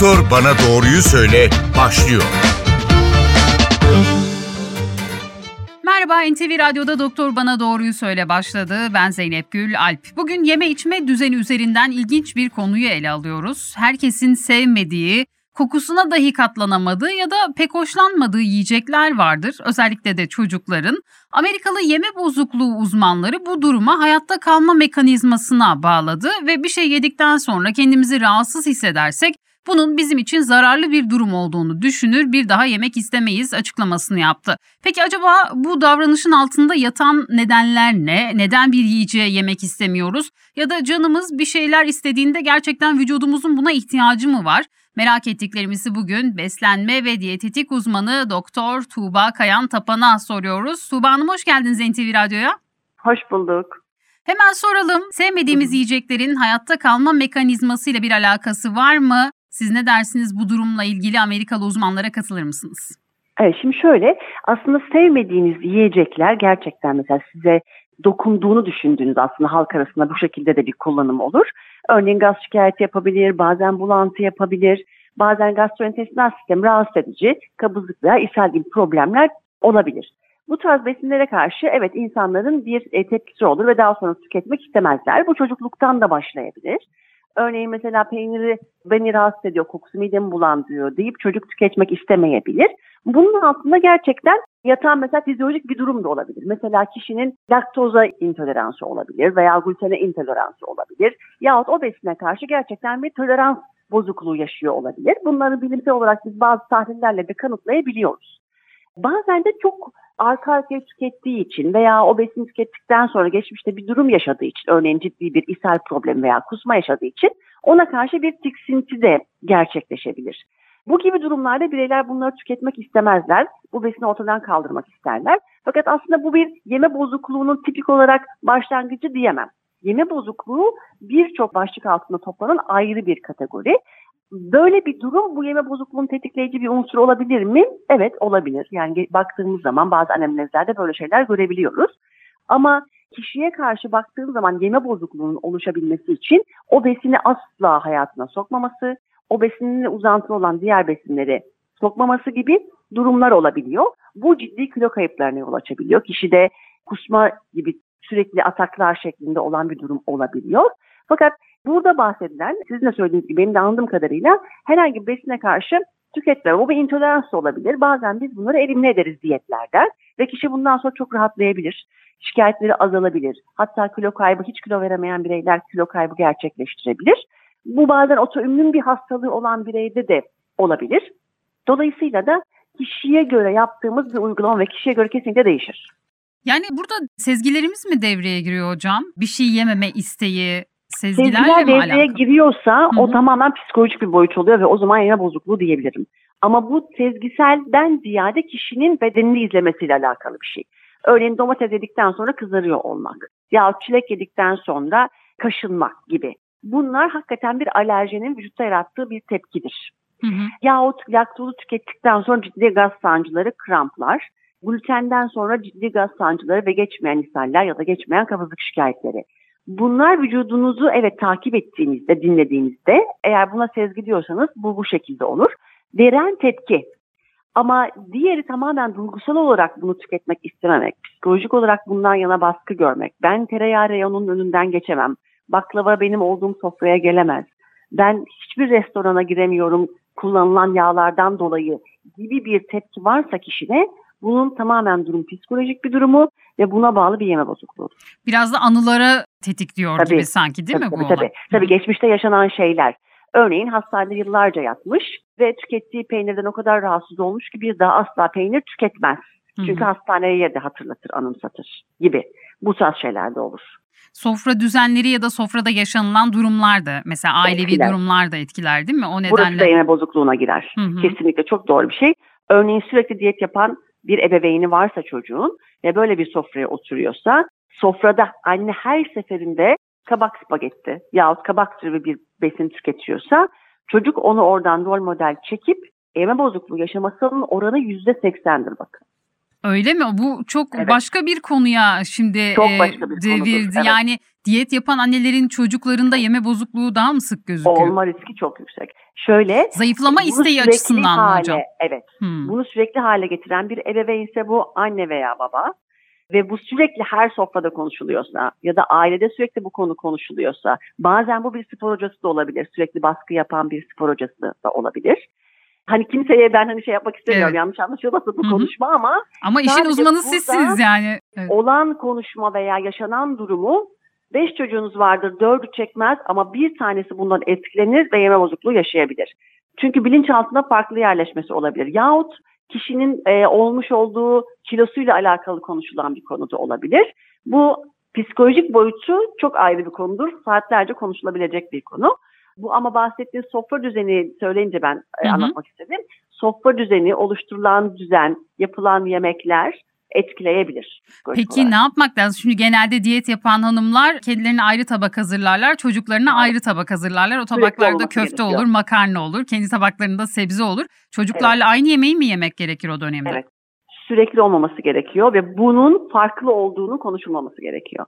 Doktor Bana Doğruyu Söyle başlıyor. Merhaba NTV Radyo'da Doktor Bana Doğruyu Söyle başladı. Ben Zeynep Gül Alp. Bugün yeme içme düzeni üzerinden ilginç bir konuyu ele alıyoruz. Herkesin sevmediği, kokusuna dahi katlanamadığı ya da pek hoşlanmadığı yiyecekler vardır. Özellikle de çocukların. Amerikalı yeme bozukluğu uzmanları bu duruma hayatta kalma mekanizmasına bağladı ve bir şey yedikten sonra kendimizi rahatsız hissedersek bunun bizim için zararlı bir durum olduğunu düşünür, bir daha yemek istemeyiz açıklamasını yaptı. Peki acaba bu davranışın altında yatan nedenler ne? Neden bir yiyeceği yemek istemiyoruz? Ya da canımız bir şeyler istediğinde gerçekten vücudumuzun buna ihtiyacı mı var? Merak ettiklerimizi bugün beslenme ve diyetetik uzmanı Doktor Tuğba Kayan Tapan'a soruyoruz. Tuğba Hanım hoş geldiniz NTV Radyo'ya. Hoş bulduk. Hemen soralım. Sevmediğimiz yiyeceklerin hayatta kalma mekanizmasıyla bir alakası var mı? Siz ne dersiniz bu durumla ilgili Amerikalı uzmanlara katılır mısınız? Evet şimdi şöyle aslında sevmediğiniz yiyecekler gerçekten mesela size dokunduğunu düşündüğünüz aslında halk arasında bu şekilde de bir kullanım olur. Örneğin gaz şikayeti yapabilir, bazen bulantı yapabilir, bazen gastrointestinal sistem rahatsız edici, kabızlık veya ishal gibi problemler olabilir. Bu tarz besinlere karşı evet insanların bir e, tepkisi olur ve daha sonra tüketmek istemezler. Bu çocukluktan da başlayabilir. Örneğin mesela peyniri beni rahatsız ediyor, kokusu midemi bulandırıyor deyip çocuk tüketmek istemeyebilir. Bunun altında gerçekten yatan mesela fizyolojik bir durum da olabilir. Mesela kişinin laktoza intoleransı olabilir veya glutene intoleransı olabilir. Yahut o besine karşı gerçekten bir tolerans bozukluğu yaşıyor olabilir. Bunları bilimsel olarak biz bazı tahlillerle de kanıtlayabiliyoruz. Bazen de çok arka arkaya tükettiği için veya o besini tükettikten sonra geçmişte bir durum yaşadığı için örneğin ciddi bir ishal problemi veya kusma yaşadığı için ona karşı bir tiksinti de gerçekleşebilir. Bu gibi durumlarda bireyler bunları tüketmek istemezler. Bu besini ortadan kaldırmak isterler. Fakat aslında bu bir yeme bozukluğunun tipik olarak başlangıcı diyemem. Yeme bozukluğu birçok başlık altında toplanan ayrı bir kategori. Böyle bir durum bu yeme bozukluğunun tetikleyici bir unsur olabilir mi? Evet olabilir. Yani baktığımız zaman bazı anemnezlerde böyle şeyler görebiliyoruz. Ama kişiye karşı baktığım zaman yeme bozukluğunun oluşabilmesi için o besini asla hayatına sokmaması, o besinle uzantılı olan diğer besinleri sokmaması gibi durumlar olabiliyor. Bu ciddi kilo kayıplarına yol açabiliyor. Kişide kusma gibi sürekli ataklar şeklinde olan bir durum olabiliyor. Fakat burada bahsedilen, sizin de söylediğiniz gibi benim de anladığım kadarıyla herhangi bir besine karşı tüketme. Bu bir intolerans olabilir. Bazen biz bunları elimine ederiz diyetlerden ve kişi bundan sonra çok rahatlayabilir. Şikayetleri azalabilir. Hatta kilo kaybı, hiç kilo veremeyen bireyler kilo kaybı gerçekleştirebilir. Bu bazen otoimmün bir hastalığı olan bireyde de olabilir. Dolayısıyla da kişiye göre yaptığımız bir uygulama ve kişiye göre kesinlikle değişir. Yani burada sezgilerimiz mi devreye giriyor hocam? Bir şey yememe isteği, sezgilerle Sezgiler mi devreye alakalı? giriyorsa Hı hı. o tamamen psikolojik bir boyut oluyor ve o zaman yeme bozukluğu diyebilirim. Ama bu sezgiselden ziyade kişinin bedenini izlemesiyle alakalı bir şey. Örneğin domates yedikten sonra kızarıyor olmak. Ya çilek yedikten sonra kaşınmak gibi. Bunlar hakikaten bir alerjenin vücutta yarattığı bir tepkidir. Hı hı. Yahut laktozu tükettikten sonra ciddi gaz sancıları, kramplar. Glutenden sonra ciddi gaz sancıları ve geçmeyen ishaller ya da geçmeyen kabızlık şikayetleri. Bunlar vücudunuzu evet takip ettiğinizde, dinlediğinizde eğer buna sezgi diyorsanız bu bu şekilde olur. Veren tepki. Ama diğeri tamamen duygusal olarak bunu tüketmek istememek, psikolojik olarak bundan yana baskı görmek. Ben tereyağı reyonunun önünden geçemem. Baklava benim olduğum sofraya gelemez. Ben hiçbir restorana giremiyorum kullanılan yağlardan dolayı gibi bir tepki varsa kişide bunun tamamen durum psikolojik bir durumu ve buna bağlı bir yeme bozukluğu. Biraz da anılara tetikliyor Tabii. gibi sanki değil tabii, mi bu tabii, olay? tabii. Tabii geçmişte yaşanan şeyler. Örneğin hastanede yıllarca yatmış ve tükettiği peynirden o kadar rahatsız olmuş ki bir daha asla peynir tüketmez. Çünkü hastaneye de hatırlatır, anımsatır gibi. Bu tarz şeyler de olur. Sofra düzenleri ya da sofrada yaşanılan durumlar da mesela ailevi Etkiler. durumlar da etkiler değil mi? O Burası da nedenle yeme bozukluğuna girer. Hı hı. Kesinlikle çok doğru bir şey. Örneğin sürekli diyet yapan bir ebeveyni varsa çocuğun ve böyle bir sofraya oturuyorsa sofrada anne her seferinde kabak spagetti yahut kabak türü bir besin tüketiyorsa çocuk onu oradan rol model çekip yeme bozukluğu yaşamasının oranı yüzde seksendir bakın. öyle mi? Bu çok Evet. başka bir konuya şimdi Çok e, başka bir devirdi. evet. Yani diyet yapan annelerin çocuklarında yeme bozukluğu daha mı sık gözüküyor? Olma riski çok yüksek. Şöyle Zayıflama isteği açısından mı hale, hocam? Evet. Hmm. Bunu sürekli hale getiren bir ebeveynse bu anne veya baba ve bu sürekli her sofrada konuşuluyorsa ya da ailede sürekli bu konu konuşuluyorsa bazen bu bir spor hocası da olabilir. Sürekli baskı yapan bir spor hocası da olabilir. Hani kimseye ben hani şey yapmak istemiyorum Evet. yanlış anlaşılmasın bu Hı hı. konuşma ama Ama işin uzmanı sizsiniz yani. Evet. olan konuşma veya yaşanan durumu beş çocuğunuz vardır dördü çekmez ama bir tanesi bundan etkilenir ve yeme bozukluğu yaşayabilir. Çünkü bilinçaltında farklı yerleşmesi olabilir. Yahut kişinin e, olmuş olduğu kilosuyla alakalı konuşulan bir konu da olabilir. Bu psikolojik boyutu çok ayrı bir konudur. Saatlerce konuşulabilecek bir konu. Bu ama bahsettiğim sofra düzeni söyleyince ben e, anlatmak istedim. Sofra düzeni, oluşturulan düzen, yapılan yemekler etkileyebilir. Peki olarak. ne yapmak lazım? Şimdi genelde diyet yapan hanımlar kendilerine ayrı tabak hazırlarlar, çocuklarına Evet. ayrı tabak hazırlarlar. O tabaklarda köfte gerekiyor. olur, makarna olur, kendi tabaklarında sebze olur. Çocuklarla aynı yemeği mi yemek gerekir o dönemde? Evet. Sürekli olmaması gerekiyor ve bunun farklı olduğunu konuşulmaması gerekiyor.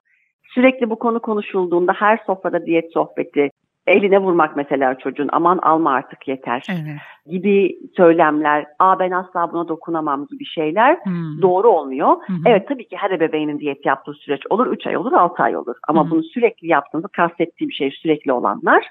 Sürekli bu konu konuşulduğunda her sofrada diyet sohbeti, eline vurmak mesela çocuğun aman alma artık yeter Evet. gibi söylemler, aa ben asla buna dokunamam gibi şeyler Hmm. doğru olmuyor. Hı. Evet tabii ki her ebeveynin diyet yaptığı süreç olur. 3 ay olur, 6 ay olur. Ama hı. bunu sürekli yaptığınızda kastettiğim şey sürekli olanlar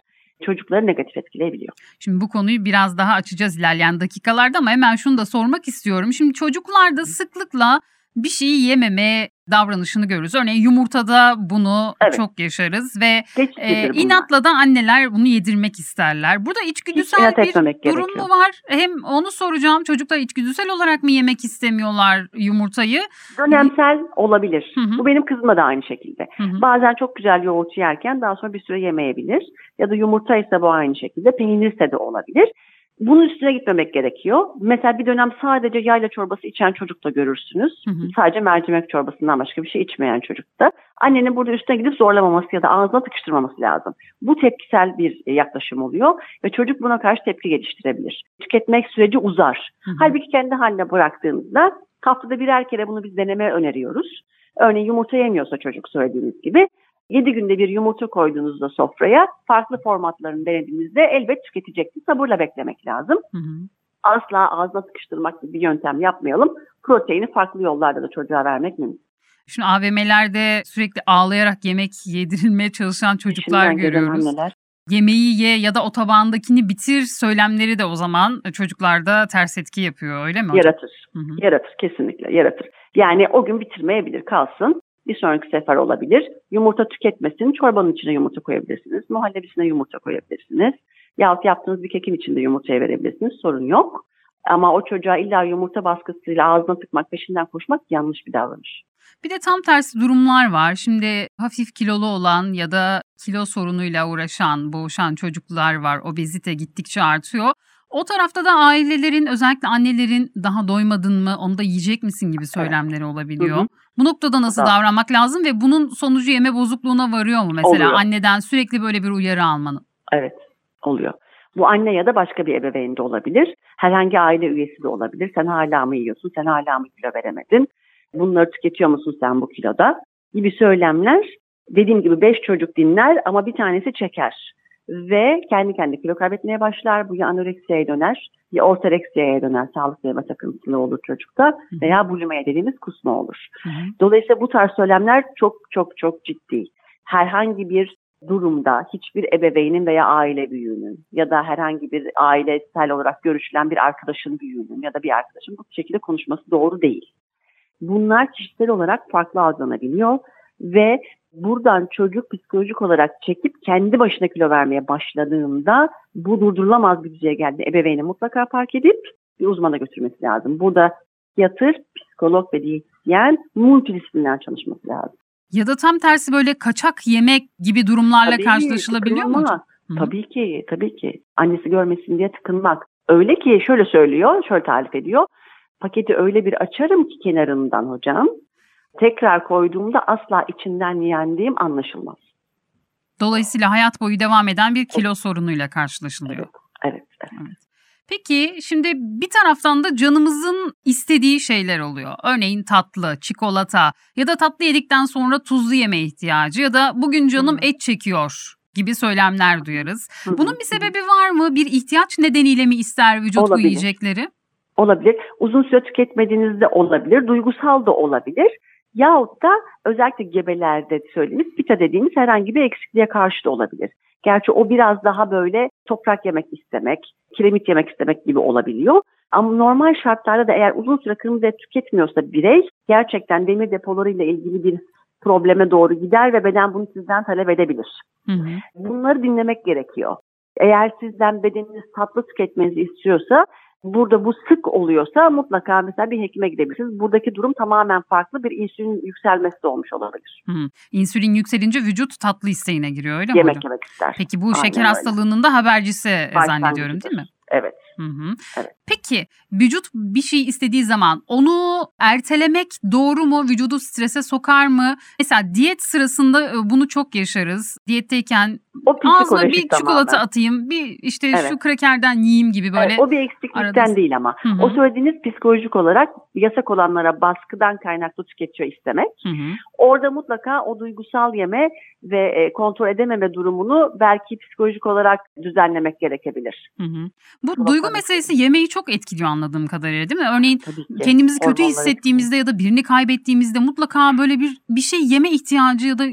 çocukları negatif etkileyebiliyor. Şimdi bu konuyu biraz daha açacağız ilerleyen dakikalarda ama hemen şunu da sormak istiyorum. Şimdi çocuklarda sıklıkla bir şeyi yememe davranışını görürüz. Örneğin yumurtada bunu Evet. çok yaşarız ve e, inatla da anneler bunu yedirmek isterler. Burada içgüdüsel bir durum gerekiyor. mu var? Hem onu soracağım. Çocuklar içgüdüsel olarak mı yemek istemiyorlar yumurtayı? Dönemsel olabilir. Hı hı. Bu benim kızımda da aynı şekilde. Hı hı. Bazen çok güzel yoğurt yerken daha sonra bir süre yemeyebilir. Ya da yumurta ise bu aynı şekilde. Peynirse de olabilir. Bunun üstüne gitmemek gerekiyor. Mesela bir dönem sadece yayla çorbası içen çocuk da görürsünüz. Hı hı. Sadece mercimek çorbasından başka bir şey içmeyen çocuk da. Annenin burada üstüne gidip zorlamaması ya da ağzına tıkıştırmaması lazım. Bu tepkisel bir e, yaklaşım oluyor ve çocuk buna karşı tepki geliştirebilir. Tüketmek süreci uzar. Hı hı. Halbuki kendi haline bıraktığınızda haftada birer kere bunu biz deneme öneriyoruz. Örneğin yumurta yemiyorsa çocuk söylediğiniz gibi 7 günde bir yumurta koyduğunuzda sofraya farklı formatlarını denediğinizde elbet tüketecektir. Sabırla beklemek lazım. Hı hı. Asla ağzına sıkıştırmak gibi bir yöntem yapmayalım. Proteini farklı yollarda da çocuğa vermek mümkün. Şimdi AVM'lerde sürekli ağlayarak yemek yedirilmeye çalışan çocuklar İçinden görüyoruz. anneler. Yemeği ye ya da o tabağındakini bitir söylemleri de o zaman çocuklarda ters etki yapıyor öyle mi hocam? Yaratır. Hı hı. Yaratır kesinlikle yaratır. Yani o gün bitirmeyebilir kalsın. Bir sonraki sefer olabilir. Yumurta tüketmesin. Çorbanın içine yumurta koyabilirsiniz. Muhallebisine yumurta koyabilirsiniz. Yahut yaptığınız bir kekin içinde yumurtaya verebilirsiniz. Sorun yok. Ama o çocuğa illa yumurta baskısıyla ağzına tıkmak, peşinden koşmak yanlış bir davranış. Bir de tam tersi durumlar var. Şimdi hafif kilolu olan ya da kilo sorunuyla uğraşan, boğuşan çocuklar var. Obezite gittikçe artıyor. O tarafta da ailelerin özellikle annelerin daha doymadın mı onu da yiyecek misin gibi söylemleri olabiliyor. Hı hı. Bu noktada nasıl Da- davranmak lazım ve bunun sonucu yeme bozukluğuna varıyor mu mesela Oluyor. anneden sürekli böyle bir uyarı almanın? Evet oluyor. Bu anne ya da başka bir ebeveyn de olabilir. Herhangi aile üyesi de olabilir. Sen hala mı yiyorsun? Sen hala mı kilo veremedin? Bunları tüketiyor musun sen bu kiloda? Gibi söylemler dediğim gibi beş çocuk dinler ama bir tanesi çeker. Ve kendi kendi kilo kaybetmeye başlar. Bu ya anoreksiyaya döner ya ortoreksiyaya döner. Sağlıklı yeme takıntılı olur çocukta veya bulimaya dediğimiz kusma olur. Dolayısıyla bu tarz söylemler çok çok çok ciddi. Herhangi bir durumda hiçbir ebeveynin veya aile büyüğünün ya da herhangi bir ailesel olarak görüşülen bir arkadaşın büyüğünün ya da bir arkadaşın bu şekilde konuşması doğru değil. Bunlar kişisel olarak farklı algılanabiliyor ve buradan çocuk psikolojik olarak çekip kendi başına kilo vermeye başladığında bu durdurulamaz bir düzeye geldi. Ebeveyni mutlaka fark edip bir uzmana götürmesi lazım. Burada yatır, psikolog ve diyetisyen multidisipliner çalışması lazım. Ya da tam tersi böyle kaçak yemek gibi durumlarla Tabii, karşılaşılabiliyor mu. Tabii ki, tabii ki. Annesi görmesin diye tıkınmak. Öyle ki şöyle söylüyor, şöyle tarif ediyor. Paketi öyle bir açarım ki kenarından hocam. Tekrar koyduğumda asla içinden yendiğim anlaşılmaz. Dolayısıyla hayat boyu devam eden bir kilo sorunuyla karşılaşılıyor. Evet, evet. evet. Peki şimdi bir taraftan da canımızın istediği şeyler oluyor. Örneğin tatlı, çikolata ya da tatlı yedikten sonra tuzlu yeme ihtiyacı ya da bugün canım et çekiyor gibi söylemler duyarız. Bunun bir sebebi var mı? Bir ihtiyaç nedeniyle mi ister vücut bu Olabilir. yiyecekleri? olabilir. Uzun süre tüketmediğinizde olabilir. Duygusal da olabilir. Yahut da özellikle gebelerde söylediğimiz pita dediğimiz herhangi bir eksikliğe karşı da olabilir. Gerçi o biraz daha böyle toprak yemek istemek, kiremit yemek istemek gibi olabiliyor. Ama normal şartlarda da eğer uzun süre kırmızı et tüketmiyorsa birey gerçekten demir depolarıyla ilgili bir probleme doğru gider ve beden bunu sizden talep edebilir. Hı hı. Bunları dinlemek gerekiyor. Eğer sizden bedeniniz tatlı tüketmenizi istiyorsa burada bu sık oluyorsa mutlaka mesela bir hekime gidebilirsiniz. Buradaki durum tamamen farklı bir insülin yükselmesi de olmuş olabilir. Hı. İnsülin yükselince vücut tatlı isteğine giriyor öyle mi Yemek hocam? yemek ister. Peki bu Aynen şeker öyle. hastalığının da habercisi e, zannediyorum değil mi? Evet. Hı hı. Evet. Peki vücut bir şey istediği zaman onu ertelemek doğru mu? Vücudu strese sokar mı? Mesela diyet sırasında e, bunu çok yaşarız. Diyetteyken O psikolojik bir çikolata tamamen. atayım, bir işte Evet. şu krakerden yiyeyim gibi böyle. Evet, o bir eksiklikten arada- değil ama. Hı hı. O söylediğiniz psikolojik olarak yasak olanlara baskıdan kaynaklı tüketiyor istemek. Hı hı. Orada mutlaka o duygusal yeme ve e, kontrol edememe durumunu belki psikolojik olarak düzenlemek gerekebilir. Hı hı. Bu Kulak duygu arası. meselesi yemeği çok etkiliyor anladığım kadarıyla değil mi? Örneğin Tabii kendimizi kötü hissettiğimizde ya da birini kaybettiğimizde mutlaka böyle bir bir şey yeme ihtiyacı ya da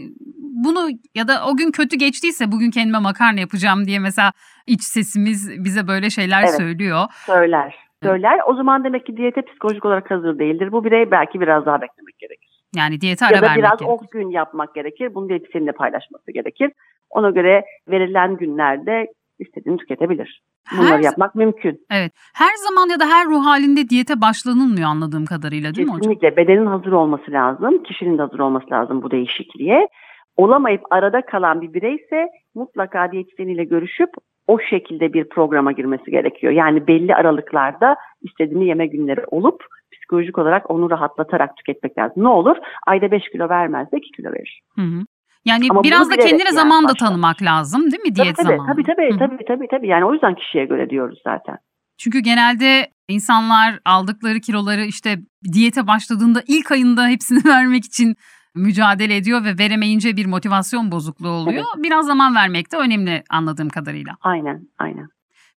bunu ya da o gün kötü geçtiyse bugün kendime makarna yapacağım diye mesela iç sesimiz bize böyle şeyler Evet. söylüyor. Söyler. Söyler. O zaman demek ki diyete psikolojik olarak hazır değildir. Bu birey belki biraz daha beklemek gerekir. Yani diyete ara ya da vermek biraz gerekiyor. o gün yapmak gerekir. Bunu diyetisyeninle paylaşması gerekir. Ona göre verilen günlerde istediğini tüketebilir. Bunları Her, yapmak mümkün. evet. Her zaman ya da her ruh halinde diyete başlanılmıyor anladığım kadarıyla değil mi hocam? Kesinlikle bedenin hazır olması lazım. Kişinin de hazır olması lazım bu değişikliğe. Olamayıp arada kalan bir bireyse mutlaka diyetisyeniyle görüşüp o şekilde bir programa girmesi gerekiyor. Yani belli aralıklarda istediğini yeme günleri olup psikolojik olarak onu rahatlatarak tüketmek lazım. Ne olur? Ayda 5 kilo vermez de 2 kilo verir. Hı hı. Yani Ama biraz da kendine yani zaman da başlar. tanımak lazım değil mi diyet tabii, zamanı? tabii tabii, hı. tabii tabii tabii. Yani o yüzden kişiye göre diyoruz zaten. Çünkü genelde insanlar aldıkları kiloları işte diyete başladığında ilk ayında hepsini vermek için mücadele ediyor ve veremeyince bir motivasyon bozukluğu oluyor. Biraz zaman vermek de önemli anladığım kadarıyla. Aynen aynen.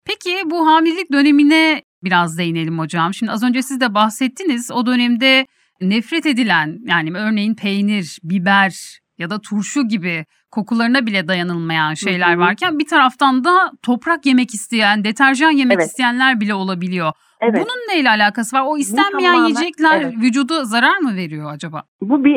Peki bu hamilelik dönemine biraz değinelim hocam. Şimdi az önce siz de bahsettiniz. O dönemde nefret edilen yani örneğin peynir, biber ya da turşu gibi kokularına bile dayanılmayan şeyler varken bir taraftan da toprak yemek isteyen, deterjan yemek Evet. isteyenler bile olabiliyor. Evet. Bunun neyle alakası var? O istenmeyen tamamen- yiyecekler evet. vücuda zarar mı veriyor acaba? Bu bir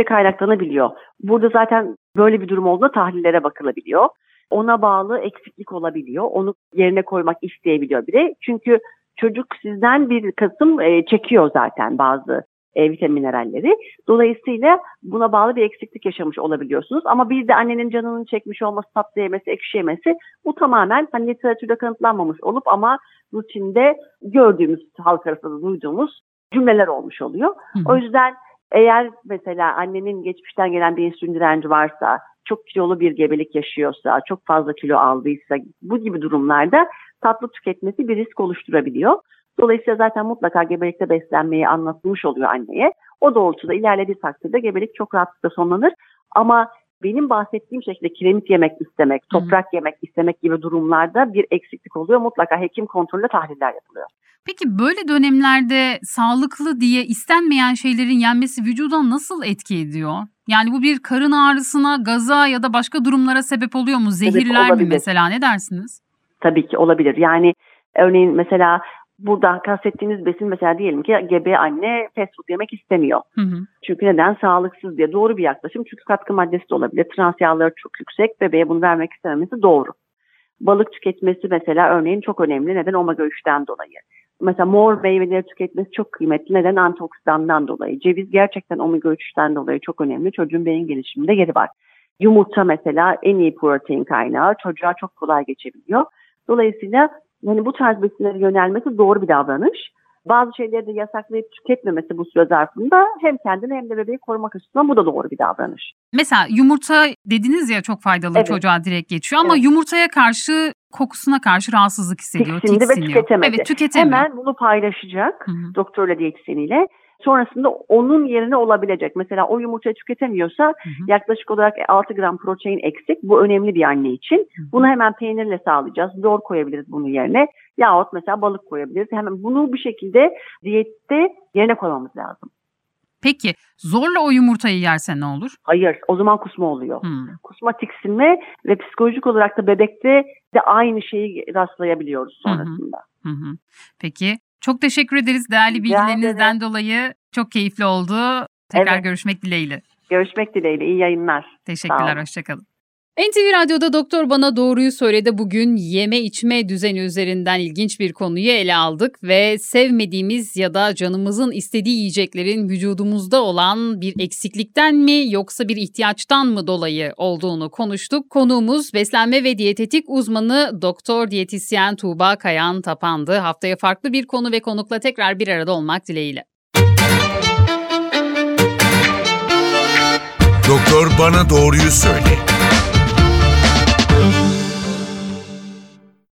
eksiklikle kaynaklanabiliyor. Burada zaten böyle bir durum olduğunda tahlillere bakılabiliyor. Ona bağlı eksiklik olabiliyor. Onu yerine koymak isteyebiliyor biri. Çünkü çocuk sizden bir kısım e, çekiyor zaten bazı e, vitamin mineralleri. Dolayısıyla buna bağlı bir eksiklik yaşamış olabiliyorsunuz. Ama bir de annenin canının çekmiş olması, tatlı yemesi, ekşi yemesi bu tamamen hani literatürde kanıtlanmamış olup ama rutinde gördüğümüz, halk arasında duyduğumuz cümleler olmuş oluyor. Hı hı. O yüzden eğer mesela annenin geçmişten gelen bir insülin direnci varsa, çok kilolu bir gebelik yaşıyorsa, çok fazla kilo aldıysa bu gibi durumlarda tatlı tüketmesi bir risk oluşturabiliyor. Dolayısıyla zaten mutlaka gebelikte beslenmeyi anlatılmış oluyor anneye. O doğrultuda ilerlediği takdirde gebelik çok rahatlıkla sonlanır. Ama benim bahsettiğim şekilde kiremit yemek istemek, toprak yemek istemek gibi durumlarda bir eksiklik oluyor. Mutlaka hekim kontrolüyle tahliller yapılıyor. Peki böyle dönemlerde sağlıklı diye istenmeyen şeylerin yenmesi vücuda nasıl etki ediyor? Yani bu bir karın ağrısına, gaza ya da başka durumlara sebep oluyor mu? Zehirler mi mesela ne dersiniz? Tabii ki olabilir. Yani örneğin mesela burada kastettiğiniz besin mesela diyelim ki gebe anne fast food yemek istemiyor. Hı hı. Çünkü neden? Sağlıksız diye. Doğru bir yaklaşım. Çünkü katkı maddesi de olabilir. Trans yağları çok yüksek. Bebeğe bunu vermek istememesi doğru. Balık tüketmesi mesela örneğin çok önemli. Neden? Omega 3'ten dolayı. Mesela mor meyveleri tüketmesi çok kıymetli. Neden? Antioksidandan dolayı. Ceviz gerçekten omega 3'ten dolayı çok önemli. Çocuğun beyin gelişiminde yeri var. Yumurta mesela en iyi protein kaynağı. Çocuğa çok kolay geçebiliyor. Dolayısıyla yani bu tarz besinlere yönelmesi doğru bir davranış. bazı şeyleri de yasaklayıp tüketmemesi bu süre zarfında hem kendini hem de bebeği korumak açısından bu da doğru bir davranış. Mesela yumurta dediniz ya çok faydalı Evet. çocuğa direkt geçiyor ama Evet. yumurtaya karşı kokusuna karşı rahatsızlık hissediyor, Tiksindi ve tiksiniyor. tüketemedi. Evet tüketemiyor. Hemen bunu paylaşacak Hı hı. doktorla diyetisyeniyle. Sonrasında onun yerine olabilecek. Mesela o yumurtayı tüketemiyorsa Hı hı. yaklaşık olarak 6 gram protein eksik. Bu önemli bir anne için. Hı hı. Bunu hemen peynirle sağlayacağız. Zor koyabiliriz bunun yerine. Yahut mesela balık koyabiliriz. Hemen bunu bir şekilde diyette yerine koymamız lazım. Peki zorla o yumurtayı yerse ne olur? Hayır o zaman kusma oluyor. Hı. Kusma, tiksinme ve psikolojik olarak da bebekte de aynı şeyi rastlayabiliyoruz Hı hı. sonrasında. Hı hı. Peki çok teşekkür ederiz değerli bilgilerinizden dolayı. Çok keyifli oldu. Tekrar Evet. görüşmek dileğiyle. Görüşmek dileğiyle. İyi yayınlar. Teşekkürler, hoşçakalın. NTV Radyo'da Doktor Bana Doğruyu Söyledi bugün yeme içme düzeni üzerinden ilginç bir konuyu ele aldık ve sevmediğimiz ya da canımızın istediği yiyeceklerin vücudumuzda olan bir eksiklikten mi yoksa bir ihtiyaçtan mı dolayı olduğunu konuştuk. Konuğumuz beslenme ve diyetetik uzmanı Doktor Diyetisyen Tuğba Kayan Tapandı. Haftaya farklı bir konu ve konukla tekrar bir arada olmak dileğiyle. Doktor bana doğruyu söyle. Música